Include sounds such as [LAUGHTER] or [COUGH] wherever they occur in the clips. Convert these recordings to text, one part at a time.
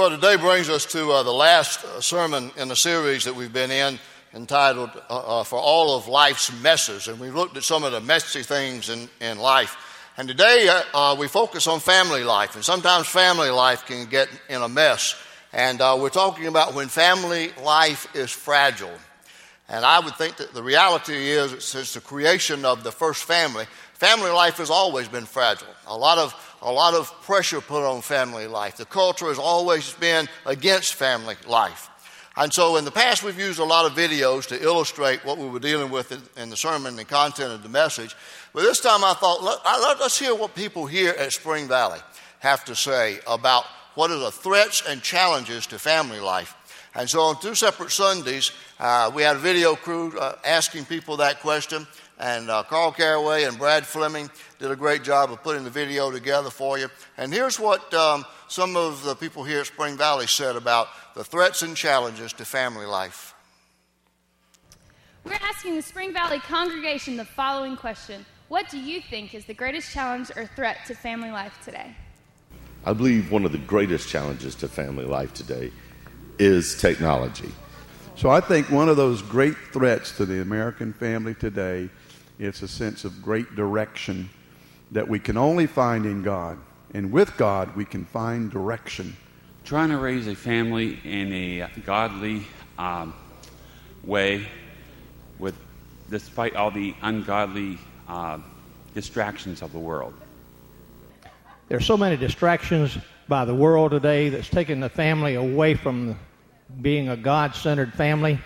Well, today brings us to uh, the last uh, sermon in the series that we've been in entitled uh, uh, For All of Life's Messes. And we've looked at some of the messy things in, in life. And today uh, we focus on family life. And sometimes family life can get in a mess. And we're talking about when family life is fragile. And I would think that the reality is, since the creation of the first family, family life has always been fragile. A lot of, a lot of pressure put on family life. The culture has always been against family life. And so in the past, we've used a lot of videos to illustrate what we were dealing with in the sermon and content of the message. But this time I thought, let, us hear what people here at Spring Valley have to say about what are the threats and challenges to family life and so on two separate Sundays, uh, we had a video crew uh, asking people that question. And uh, Carl Caraway and Brad Fleming did a great job of putting the video together for you. And here's what um, some of the people here at Spring Valley said about the threats and challenges to family life. We're asking the Spring Valley congregation the following question What do you think is the greatest challenge or threat to family life today? I believe one of the greatest challenges to family life today is technology. So I think one of those great threats to the American family today is a sense of great direction that we can only find in God. And with God, we can find direction. Trying to raise a family in a godly um, way, with despite all the ungodly uh, distractions of the world. There are so many distractions by the world today that's taking the family away from being a God centered family?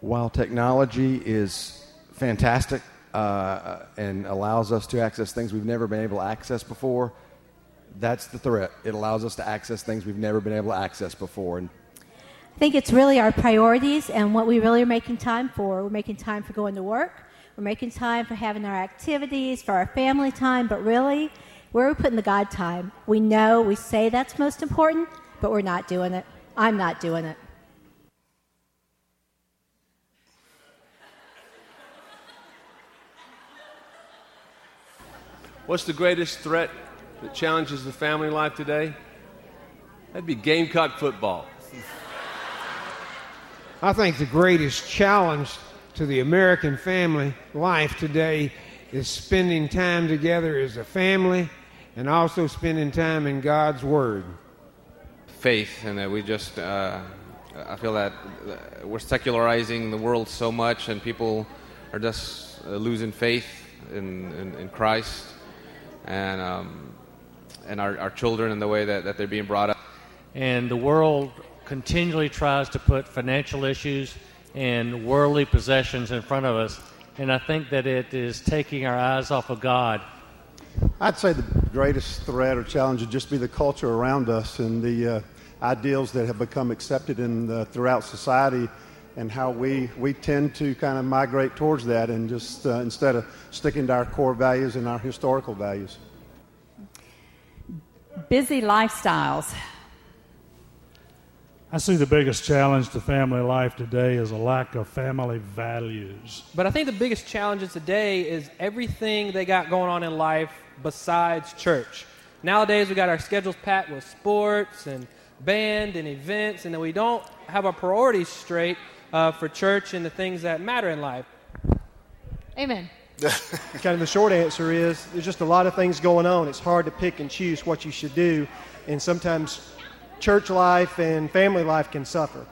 While technology is fantastic uh, and allows us to access things we've never been able to access before, that's the threat. It allows us to access things we've never been able to access before. And I think it's really our priorities and what we really are making time for. We're making time for going to work, we're making time for having our activities, for our family time, but really, where are we putting the God time? We know, we say that's most important, but we're not doing it. I'm not doing it. What's the greatest threat that challenges the family life today? That'd be Gamecock football. I think the greatest challenge to the American family life today is spending time together as a family and also spending time in God's Word faith, and that we just, uh, I feel that we're secularizing the world so much, and people are just uh, losing faith in, in, in Christ and, um, and our, our children and the way that, that they're being brought up. And the world continually tries to put financial issues and worldly possessions in front of us. And I think that it is taking our eyes off of God. I'd say the greatest threat or challenge would just be the culture around us and the uh, ideals that have become accepted in the, throughout society and how we, we tend to kind of migrate towards that and just uh, instead of sticking to our core values and our historical values. Busy lifestyles. I see the biggest challenge to family life today is a lack of family values. But I think the biggest challenge today is everything they got going on in life besides church. Nowadays, we got our schedules packed with sports and band and events, and then we don't have our priorities straight uh, for church and the things that matter in life. Amen. [LAUGHS] kind of the short answer is there's just a lot of things going on. It's hard to pick and choose what you should do, and sometimes church life and family life can suffer.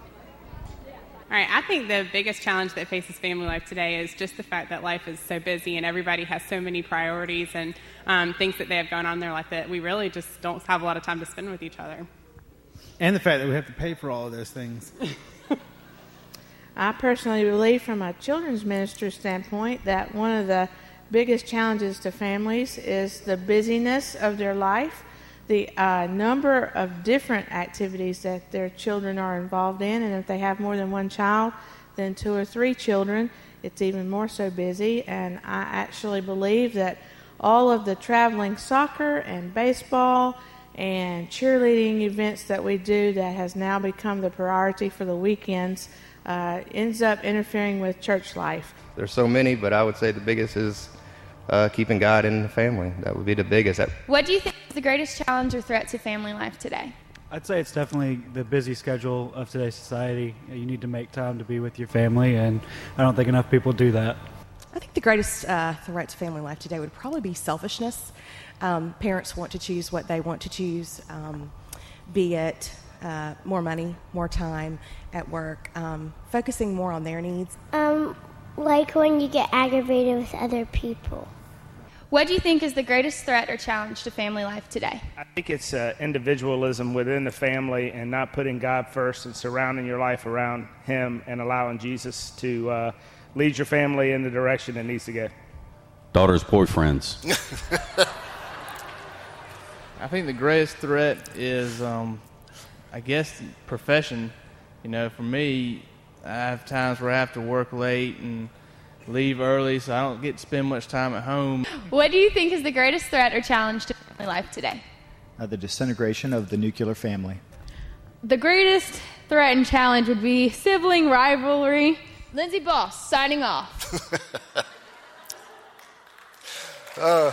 All right, I think the biggest challenge that faces family life today is just the fact that life is so busy and everybody has so many priorities and um, things that they have going on in their life that we really just don't have a lot of time to spend with each other and the fact that we have to pay for all of those things. [LAUGHS] I personally believe, from a children's minister standpoint, that one of the biggest challenges to families is the busyness of their life, the uh, number of different activities that their children are involved in, and if they have more than one child, then two or three children, it's even more so busy. And I actually believe that all of the traveling soccer and baseball and cheerleading events that we do that has now become the priority for the weekends uh, ends up interfering with church life. There's so many, but I would say the biggest is uh, keeping God in the family. That would be the biggest. What do you think is the greatest challenge or threat to family life today? I'd say it's definitely the busy schedule of today's society. You need to make time to be with your family, and I don't think enough people do that. I think the greatest uh, threat to family life today would probably be selfishness. Um, parents want to choose what they want to choose, um, be it uh, more money, more time at work, um, focusing more on their needs. Um, like when you get aggravated with other people. What do you think is the greatest threat or challenge to family life today? I think it's uh, individualism within the family and not putting God first and surrounding your life around Him and allowing Jesus to uh, lead your family in the direction it needs to go. Daughter's boyfriends. [LAUGHS] I think the greatest threat is, um, I guess, profession. You know, for me, I have times where I have to work late and leave early, so I don't get to spend much time at home. What do you think is the greatest threat or challenge to family life today? Uh, the disintegration of the nuclear family. The greatest threat and challenge would be sibling rivalry. Lindsay Boss signing off. [LAUGHS] [LAUGHS] uh,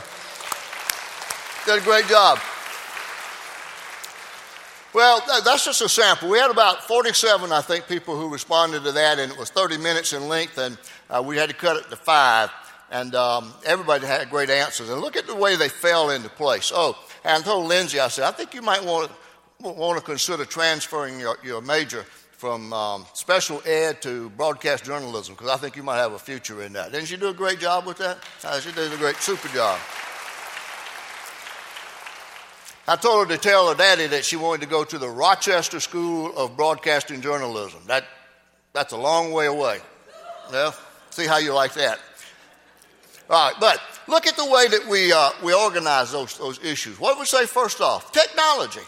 did a great job. Well, that's just a sample. We had about 47, I think, people who responded to that, and it was 30 minutes in length, and uh, we had to cut it to five. And um, everybody had great answers. And look at the way they fell into place. Oh, and I told Lindsay, I said, I think you might want to, want to consider transferring your, your major from um, special ed to broadcast journalism because I think you might have a future in that. Didn't she do a great job with that? Uh, she did a great, super job. I told her to tell her daddy that she wanted to go to the Rochester School of Broadcasting Journalism. That, that's a long way away. Well, see how you like that. All right, but look at the way that we, uh, we organize those, those issues. What would we say first off? Technology.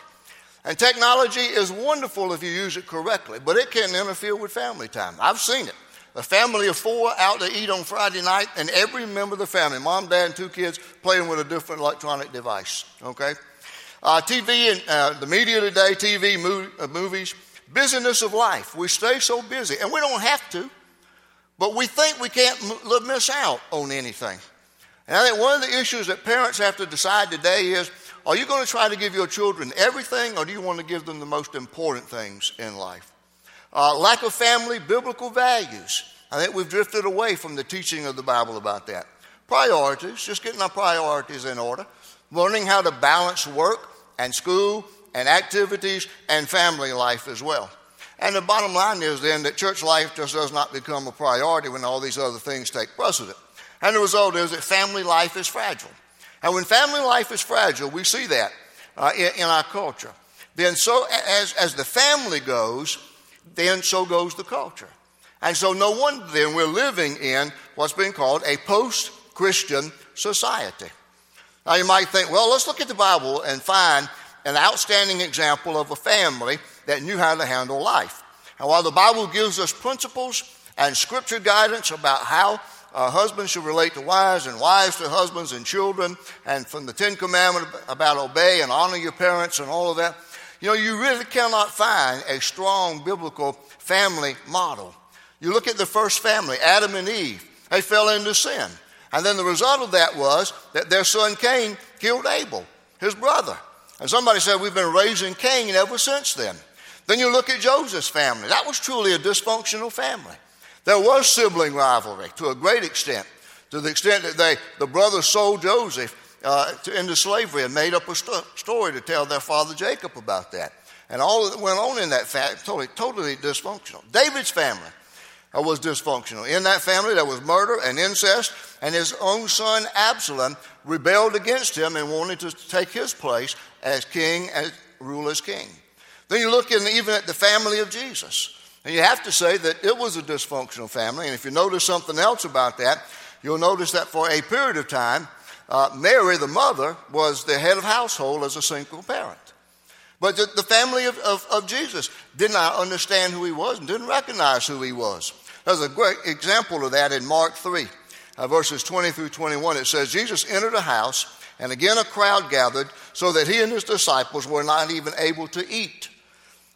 And technology is wonderful if you use it correctly, but it can interfere with family time. I've seen it. A family of four out to eat on Friday night, and every member of the family, mom, dad, and two kids, playing with a different electronic device. Okay? Uh, TV and uh, the media today, TV, uh, movies, busyness of life. We stay so busy, and we don't have to, but we think we can't m- miss out on anything. And I think one of the issues that parents have to decide today is are you going to try to give your children everything, or do you want to give them the most important things in life? Uh, lack of family, biblical values. I think we've drifted away from the teaching of the Bible about that. Priorities, just getting our priorities in order learning how to balance work and school and activities and family life as well. And the bottom line is then that church life just does not become a priority when all these other things take precedent. And the result is that family life is fragile. And when family life is fragile, we see that uh, in, in our culture. Then, so as, as the family goes, then so goes the culture. And so, no wonder then we're living in what's being called a post Christian society. Now you might think, well, let's look at the Bible and find an outstanding example of a family that knew how to handle life. And while the Bible gives us principles and scripture guidance about how uh, husbands should relate to wives and wives to husbands and children, and from the Ten Commandments about obey and honor your parents and all of that, you know, you really cannot find a strong biblical family model. You look at the first family, Adam and Eve, they fell into sin. And then the result of that was that their son Cain killed Abel, his brother. And somebody said, We've been raising Cain ever since then. Then you look at Joseph's family. That was truly a dysfunctional family. There was sibling rivalry to a great extent, to the extent that they, the brothers sold Joseph uh, to, into slavery and made up a st- story to tell their father Jacob about that. And all that went on in that family, totally, totally dysfunctional. David's family uh, was dysfunctional. In that family, there was murder and incest, and his own son Absalom rebelled against him and wanted to take his place as king and rule as king. Then you look in, even at the family of Jesus, and you have to say that it was a dysfunctional family. And if you notice something else about that, you'll notice that for a period of time, uh, Mary, the mother, was the head of household as a single parent. But the, the family of, of, of, Jesus did not understand who he was and didn't recognize who he was. There's a great example of that in Mark 3, uh, verses 20 through 21. It says, Jesus entered a house, and again a crowd gathered, so that he and his disciples were not even able to eat.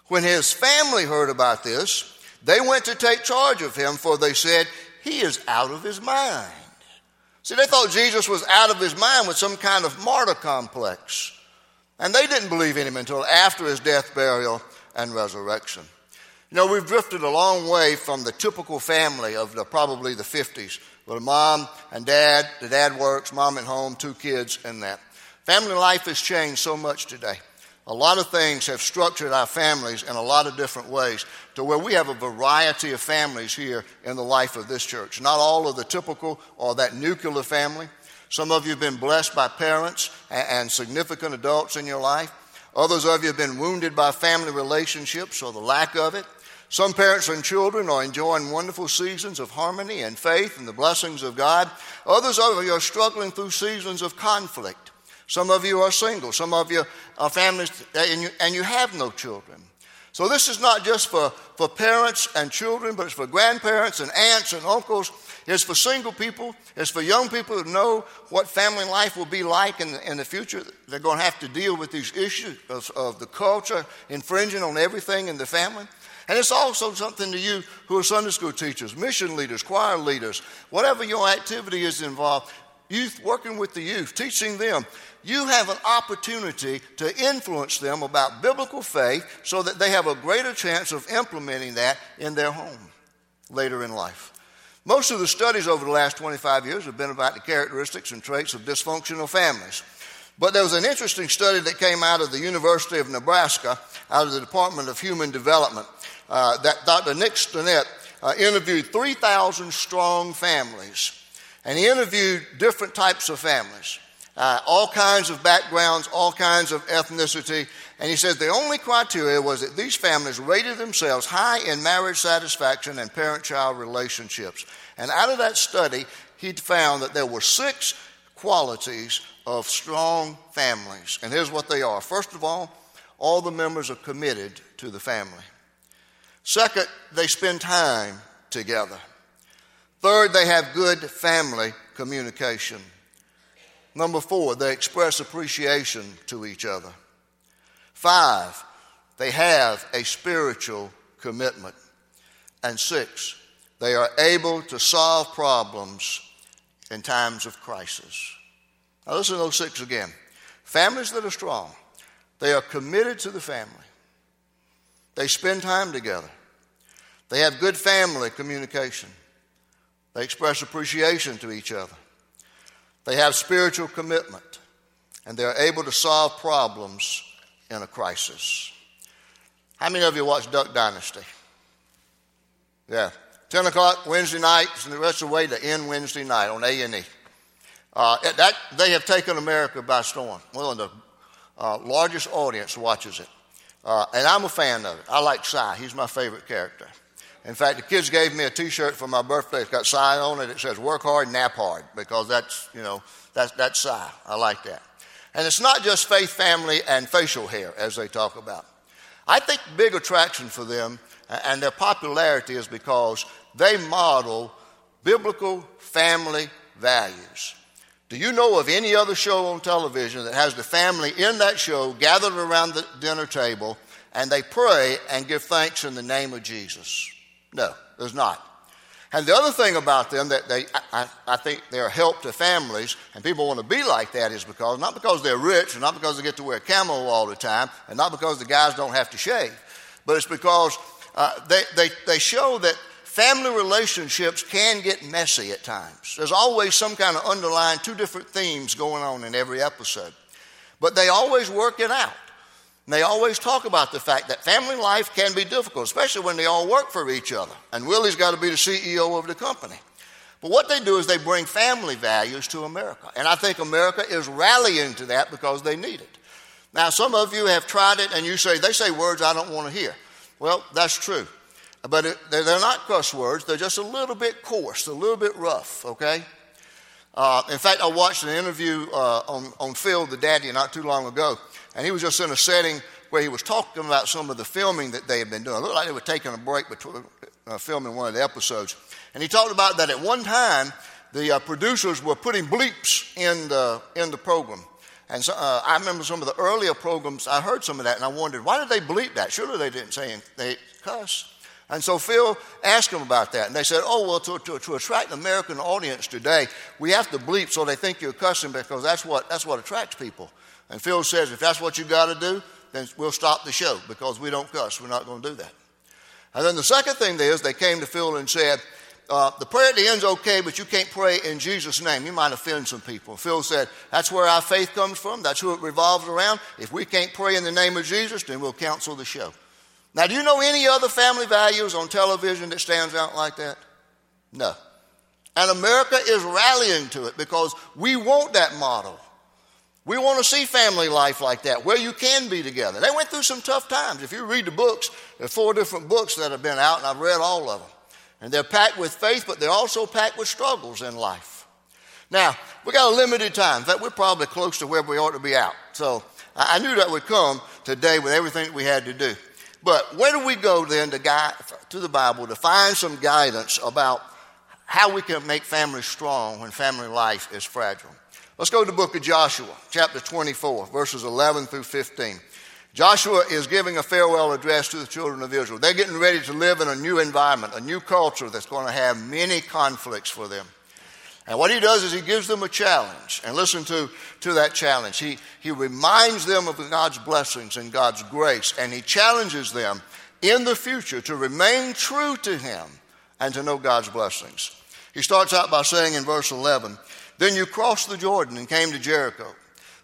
When his family heard about this, they went to take charge of him, for they said, He is out of his mind. See, they thought Jesus was out of his mind with some kind of martyr complex. And they didn't believe in him until after his death, burial, and resurrection. You know, we've drifted a long way from the typical family of the, probably the 50s, with a mom and dad, the dad works, mom at home, two kids, and that. Family life has changed so much today. A lot of things have structured our families in a lot of different ways to where we have a variety of families here in the life of this church. Not all of the typical or that nuclear family. Some of you have been blessed by parents and significant adults in your life. Others of you have been wounded by family relationships or the lack of it. Some parents and children are enjoying wonderful seasons of harmony and faith and the blessings of God. Others of you are struggling through seasons of conflict. Some of you are single. Some of you are families and you, have no children. So this is not just for, for parents and children, but it's for grandparents and aunts and uncles. It's for single people. It's for young people who know what family life will be like in the, in the future. They're going to have to deal with these issues of, of the culture infringing on everything in the family. And it's also something to you who are Sunday school teachers, mission leaders, choir leaders, whatever your activity is involved, youth working with the youth, teaching them you have an opportunity to influence them about biblical faith so that they have a greater chance of implementing that in their home later in life. Most of the studies over the last 25 years have been about the characteristics and traits of dysfunctional families. But there was an interesting study that came out of the University of Nebraska, out of the Department of Human Development, uh, that Dr. Nick Stinnett uh, interviewed 3,000 strong families. And he interviewed different types of families uh, all kinds of backgrounds, all kinds of ethnicity. And he says the only criteria was that these families rated themselves high in marriage satisfaction and parent child relationships. And out of that study, he found that there were six qualities of strong families. And here's what they are first of all, all the members are committed to the family. Second, they spend time together. Third, they have good family communication. Number four, they express appreciation to each other. Five, they have a spiritual commitment. And six, they are able to solve problems in times of crisis. Now, listen to those six again. Families that are strong, they are committed to the family, they spend time together, they have good family communication, they express appreciation to each other. They have spiritual commitment, and they're able to solve problems in a crisis. How many of you watch Duck Dynasty? Yeah. 10 o'clock Wednesday nights and the rest of the way to end Wednesday night on A&E. Uh, that, they have taken America by storm. Well, the uh, largest audience watches it. Uh, and I'm a fan of it. I like Si. He's my favorite character. In fact, the kids gave me a T-shirt for my birthday. It's got Si on it. It says "Work hard, nap hard," because that's you know that's that's Si. I like that. And it's not just faith, family, and facial hair as they talk about. I think the big attraction for them and their popularity is because they model biblical family values. Do you know of any other show on television that has the family in that show gathered around the dinner table and they pray and give thanks in the name of Jesus? No, there's not. And the other thing about them that they, I, I, think they're a help to families, and people want to be like that, is because not because they're rich, and not because they get to wear camo all the time, and not because the guys don't have to shave, but it's because uh, they, they, they show that family relationships can get messy at times. There's always some kind of underlying two different themes going on in every episode, but they always work it out. And they always talk about the fact that family life can be difficult, especially when they all work for each other. And Willie's got to be the CEO of the company. But what they do is they bring family values to America. And I think America is rallying to that because they need it. Now, some of you have tried it and you say, they say words I don't want to hear. Well, that's true. But it, they're not cuss words, they're just a little bit coarse, a little bit rough, okay? Uh, in fact, I watched an interview uh, on, on Phil, the daddy, not too long ago and he was just in a setting where he was talking about some of the filming that they had been doing. It looked like they were taking a break between uh, filming one of the episodes. And he talked about that at one time, the uh, producers were putting bleeps in the, in the program. And so, uh, I remember some of the earlier programs, I heard some of that, and I wondered, why did they bleep that? Surely they didn't say anything, they cuss. And so Phil asked them about that, and they said, oh, well, to, to, to attract an American audience today, we have to bleep so they think you're cussing because that's what, that's what attracts people. And Phil says, if that's what you've got to do, then we'll stop the show because we don't cuss. We're not going to do that. And then the second thing is they came to Phil and said, uh, the prayer at the end's okay, but you can't pray in Jesus' name. You might offend some people. Phil said, That's where our faith comes from. That's who it revolves around. If we can't pray in the name of Jesus, then we'll cancel the show. Now, do you know any other family values on television that stands out like that? No. And America is rallying to it because we want that model. We want to see family life like that, where you can be together. They went through some tough times. If you read the books, there are four different books that have been out, and I've read all of them. And they're packed with faith, but they're also packed with struggles in life. Now, we got a limited time. In fact, we're probably close to where we ought to be out. So I knew that would come today with everything that we had to do. But where do we go then to, guide, to the Bible to find some guidance about how we can make families strong when family life is fragile? Let's go to the book of Joshua, chapter 24, verses 11 through 15. Joshua is giving a farewell address to the children of Israel. They're getting ready to live in a new environment, a new culture that's going to have many conflicts for them. And what he does is he gives them a challenge. And listen to, to that challenge. He, he reminds them of God's blessings and God's grace, and he challenges them in the future to remain true to him and to know God's blessings. He starts out by saying in verse 11, Then you crossed the Jordan and came to Jericho.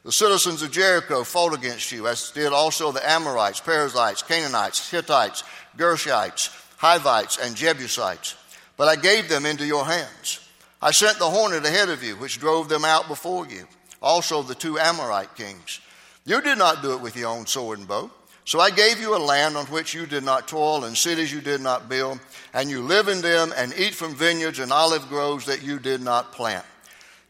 The citizens of Jericho fought against you, as did also the Amorites, Perizzites, Canaanites, Hittites, Girgashites, Hivites, and Jebusites. But I gave them into your hands. I sent the hornet ahead of you, which drove them out before you, also the two Amorite kings. You did not do it with your own sword and bow. So I gave you a land on which you did not toil, and cities you did not build, and you live in them and eat from vineyards and olive groves that you did not plant.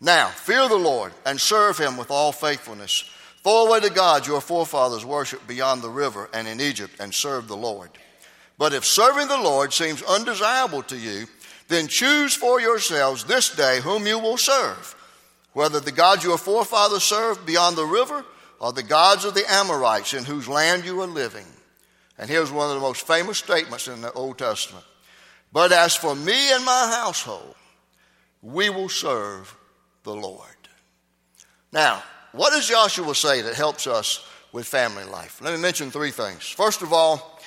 Now, fear the Lord and serve him with all faithfulness. Throw away the gods your forefathers worshipped beyond the river and in Egypt and serve the Lord. But if serving the Lord seems undesirable to you, then choose for yourselves this day whom you will serve, whether the gods your forefathers served beyond the river or the gods of the Amorites in whose land you are living. And here's one of the most famous statements in the Old Testament. But as for me and my household, we will serve the Lord. Now, what does Joshua say that helps us with family life? Let me mention three things. First of all,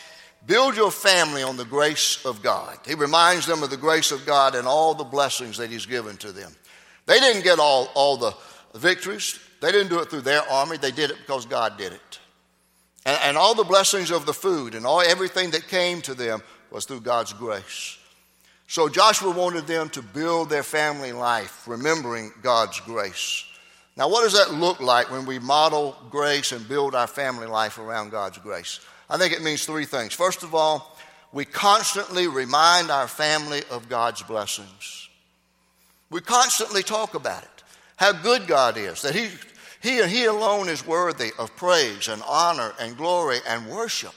build your family on the grace of God. He reminds them of the grace of God and all the blessings that He's given to them. They didn't get all, all the victories, they didn't do it through their army, they did it because God did it. And, and all the blessings of the food and all everything that came to them was through God's grace. So Joshua wanted them to build their family life, remembering God's grace. Now, what does that look like when we model grace and build our family life around God's grace? I think it means three things. First of all, we constantly remind our family of God's blessings. We constantly talk about it, how good God is, that He, he and He alone is worthy of praise and honor and glory and worship.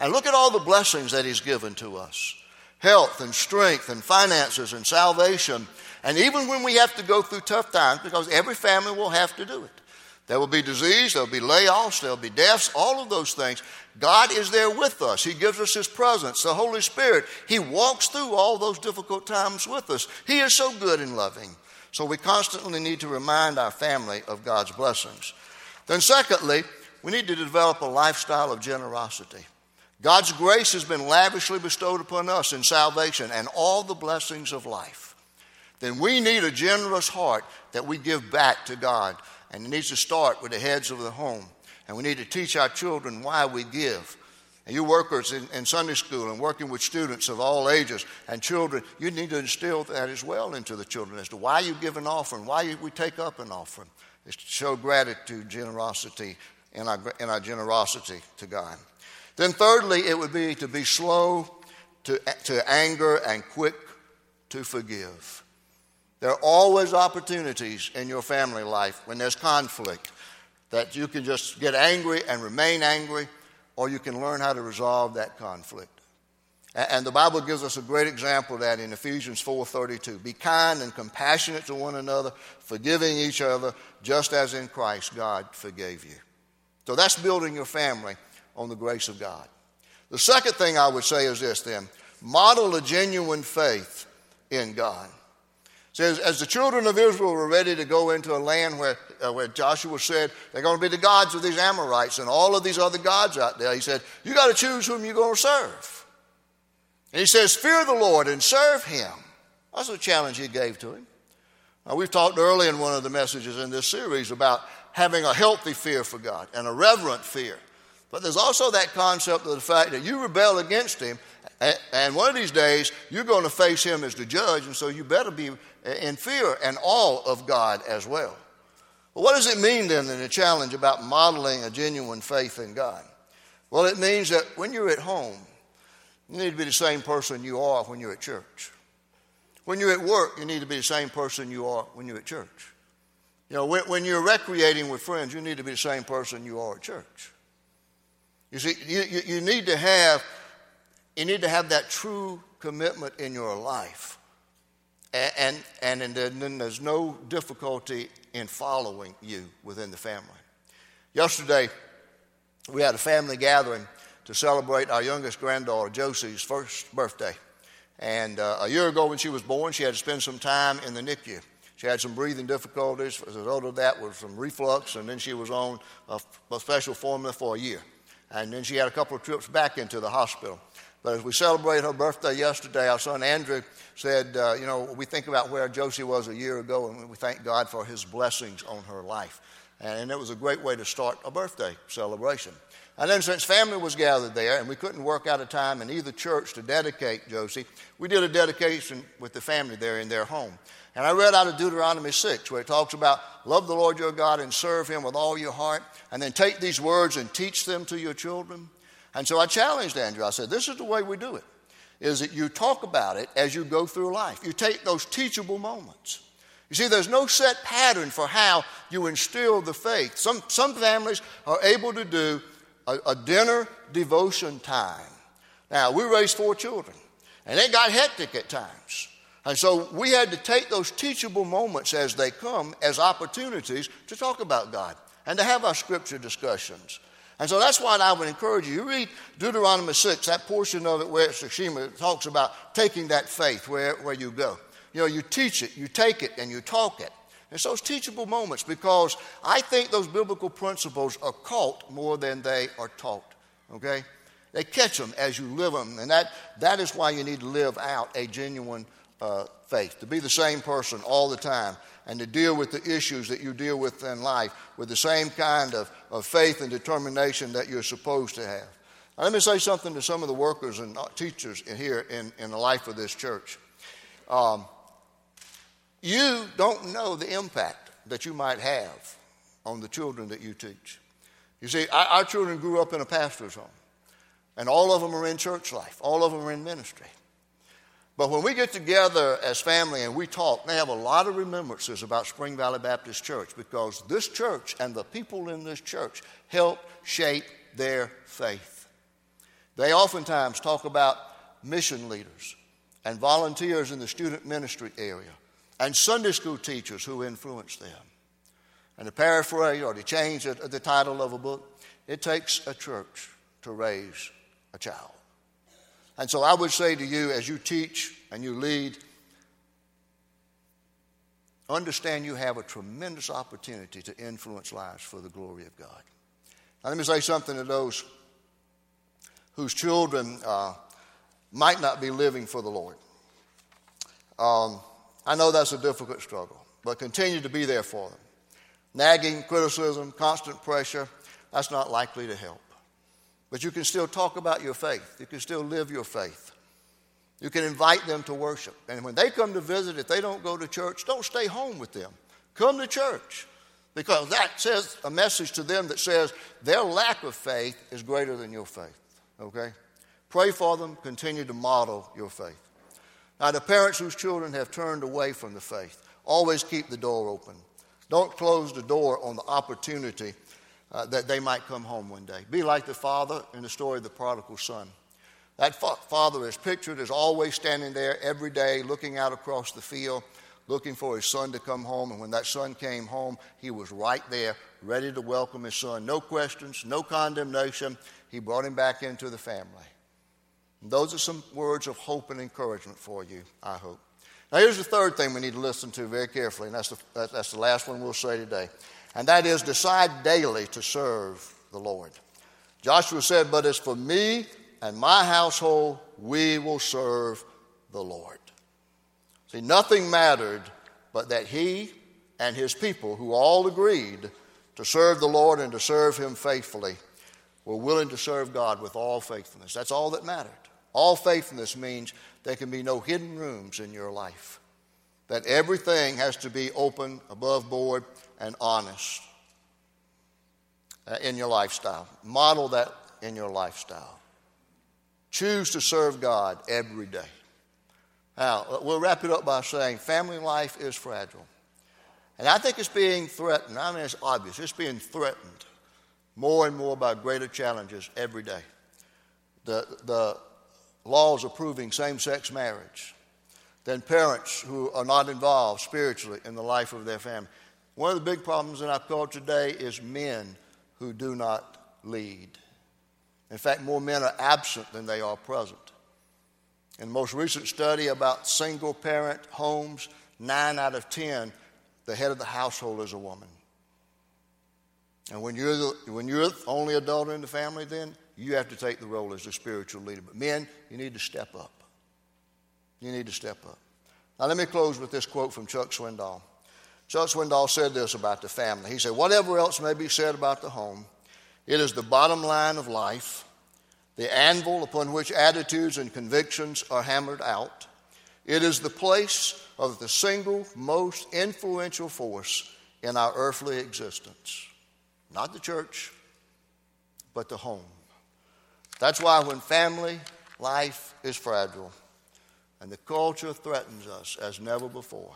And look at all the blessings that He's given to us health and strength and finances and salvation. And even when we have to go through tough times, because every family will have to do it. There will be disease, there'll be layoffs, there'll be deaths, all of those things. God is there with us. He gives us His presence, the Holy Spirit. He walks through all those difficult times with us. He is so good and loving. So we constantly need to remind our family of God's blessings. Then, secondly, we need to develop a lifestyle of generosity. God's grace has been lavishly bestowed upon us in salvation and all the blessings of life. Then we need a generous heart that we give back to God. And it needs to start with the heads of the home. And we need to teach our children why we give. And you workers in, in, Sunday school and working with students of all ages and children, you need to instill that as well into the children as to why you give an offering, why you, we take up an offering. It's to show gratitude, generosity, our, in our generosity to God. Then, thirdly, it would be to be slow to, to anger and quick to forgive. There are always opportunities in your family life when there's conflict that you can just get angry and remain angry, or you can learn how to resolve that conflict. And the Bible gives us a great example of that in Ephesians 4:32. Be kind and compassionate to one another, forgiving each other, just as in Christ God forgave you. So that's building your family on the grace of God. The second thing I would say is this then model a genuine faith in God. It says, as the children of Israel were ready to go into a land where uh, where Joshua said they're going to be the gods of these Amorites and all of these other gods out there. He said, You got to choose whom you're going to serve. And he says, Fear the Lord and serve him. That's the challenge he gave to him. Now, we've talked early in one of the messages in this series about having a healthy fear for God and a reverent fear. But there's also that concept of the fact that you rebel against him, and one of these days you're going to face him as the judge, and so you better be in fear and awe of God as well. Well, what does it mean then in the challenge about modeling a genuine faith in God? Well, it means that when you're at home, you need to be the same person you are when you're at church. When you're at work, you need to be the same person you are when you're at church. You know, when, when you're recreating with friends, you need to be the same person you are at church. You see, you, you, need to have, you need to have that true commitment in your life. And, and, and then there's no difficulty in following you within the family. Yesterday, we had a family gathering to celebrate our youngest granddaughter, Josie's first birthday. And uh, a year ago, when she was born, she had to spend some time in the NICU. She had some breathing difficulties. As a result of that, was some reflux, and then she was on a, a special formula for a year. And then she had a couple of trips back into the hospital. But as we celebrated her birthday yesterday, our son Andrew said, uh, You know, we think about where Josie was a year ago, and we thank God for his blessings on her life. And it was a great way to start a birthday celebration. And then, since family was gathered there and we couldn't work out a time in either church to dedicate Josie, we did a dedication with the family there in their home. And I read out of Deuteronomy 6, where it talks about love the Lord your God and serve him with all your heart, and then take these words and teach them to your children. And so I challenged Andrew. I said, This is the way we do it, is that you talk about it as you go through life. You take those teachable moments. You see, there's no set pattern for how you instill the faith. Some, some families are able to do a, a dinner devotion time. Now, we raised four children, and it got hectic at times. And so we had to take those teachable moments as they come as opportunities to talk about God and to have our scripture discussions. And so that's why I would encourage you. You read Deuteronomy 6, that portion of it where Shema talks about taking that faith where, where you go. You know, you teach it, you take it, and you talk it. It's those teachable moments because I think those biblical principles are caught more than they are taught. Okay? They catch them as you live them. And that, that is why you need to live out a genuine uh, faith, to be the same person all the time, and to deal with the issues that you deal with in life with the same kind of, of faith and determination that you're supposed to have. Now, let me say something to some of the workers and uh, teachers here in, in the life of this church. Um, you don't know the impact that you might have on the children that you teach. You see, our, our children grew up in a pastor's home, and all of them are in church life, all of them are in ministry. But when we get together as family and we talk, they have a lot of remembrances about Spring Valley Baptist Church because this church and the people in this church helped shape their faith. They oftentimes talk about mission leaders and volunteers in the student ministry area and Sunday school teachers who influenced them. And to paraphrase or to change the title of a book, it takes a church to raise a child. And so I would say to you, as you teach and you lead, understand you have a tremendous opportunity to influence lives for the glory of God. Now, let me say something to those whose children uh, might not be living for the Lord. Um, I know that's a difficult struggle, but continue to be there for them. Nagging, criticism, constant pressure, that's not likely to help. But you can still talk about your faith. You can still live your faith. You can invite them to worship. And when they come to visit, if they don't go to church, don't stay home with them. Come to church. Because that says a message to them that says their lack of faith is greater than your faith. Okay? Pray for them, continue to model your faith. Now, the parents whose children have turned away from the faith, always keep the door open. Don't close the door on the opportunity uh, that they might come home one day. Be like the father in the story of the prodigal son. That fa- father is pictured as always standing there every day, looking out across the field, looking for his son to come home. And when that son came home, he was right there, ready to welcome his son. No questions, no condemnation. He brought him back into the family. And those are some words of hope and encouragement for you, I hope. Now, here's the third thing we need to listen to very carefully, and that's the, that's the last one we'll say today. And that is decide daily to serve the Lord. Joshua said, But as for me and my household, we will serve the Lord. See, nothing mattered but that he and his people, who all agreed to serve the Lord and to serve him faithfully, were willing to serve God with all faithfulness. That's all that mattered. All faithfulness means there can be no hidden rooms in your life, that everything has to be open, above board, and honest uh, in your lifestyle. Model that in your lifestyle. Choose to serve God every day. Now, uh, we'll wrap it up by saying family life is fragile. And I think it's being threatened. I mean, it's obvious. It's being threatened more and more by greater challenges every day. The, the laws approving same sex marriage, then parents who are not involved spiritually in the life of their family. One of the big problems in our culture today is men who do not lead. In fact, more men are absent than they are present. In the most recent study about single parent homes, nine out of ten, the head of the household is a woman. And when you're, the, when you're the only adult in the family, then you have to take the role as the spiritual leader. But men, you need to step up. You need to step up. Now, let me close with this quote from Chuck Swindoll. Chuck Swindoll said this about the family. He said, Whatever else may be said about the home, it is the bottom line of life, the anvil upon which attitudes and convictions are hammered out. It is the place of the single most influential force in our earthly existence. Not the church, but the home. That's why when family life is fragile and the culture threatens us as never before,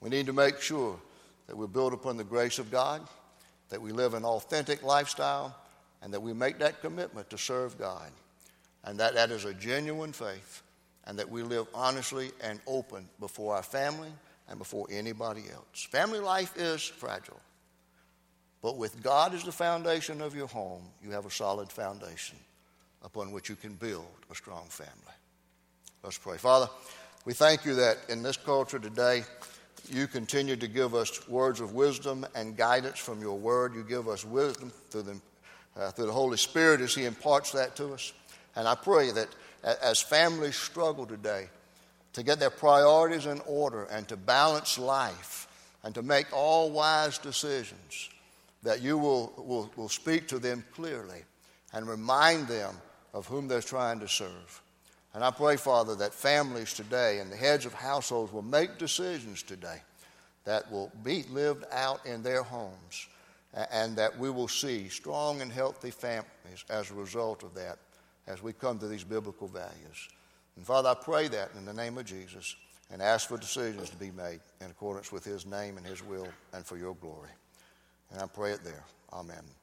we need to make sure that we build upon the grace of God, that we live an authentic lifestyle, and that we make that commitment to serve God, and that that is a genuine faith, and that we live honestly and open before our family and before anybody else. Family life is fragile. But with God as the foundation of your home, you have a solid foundation upon which you can build a strong family. Let's pray. Father, we thank you that in this culture today, you continue to give us words of wisdom and guidance from your word. You give us wisdom through the, uh, through the Holy Spirit as He imparts that to us. And I pray that as families struggle today to get their priorities in order and to balance life and to make all wise decisions, that you will, will, will speak to them clearly and remind them of whom they're trying to serve. And I pray, Father, that families today and the heads of households will make decisions today that will be lived out in their homes and that we will see strong and healthy families as a result of that as we come to these biblical values. And Father, I pray that in the name of Jesus and ask for decisions to be made in accordance with His name and His will and for your glory. And I pray it there. Amen.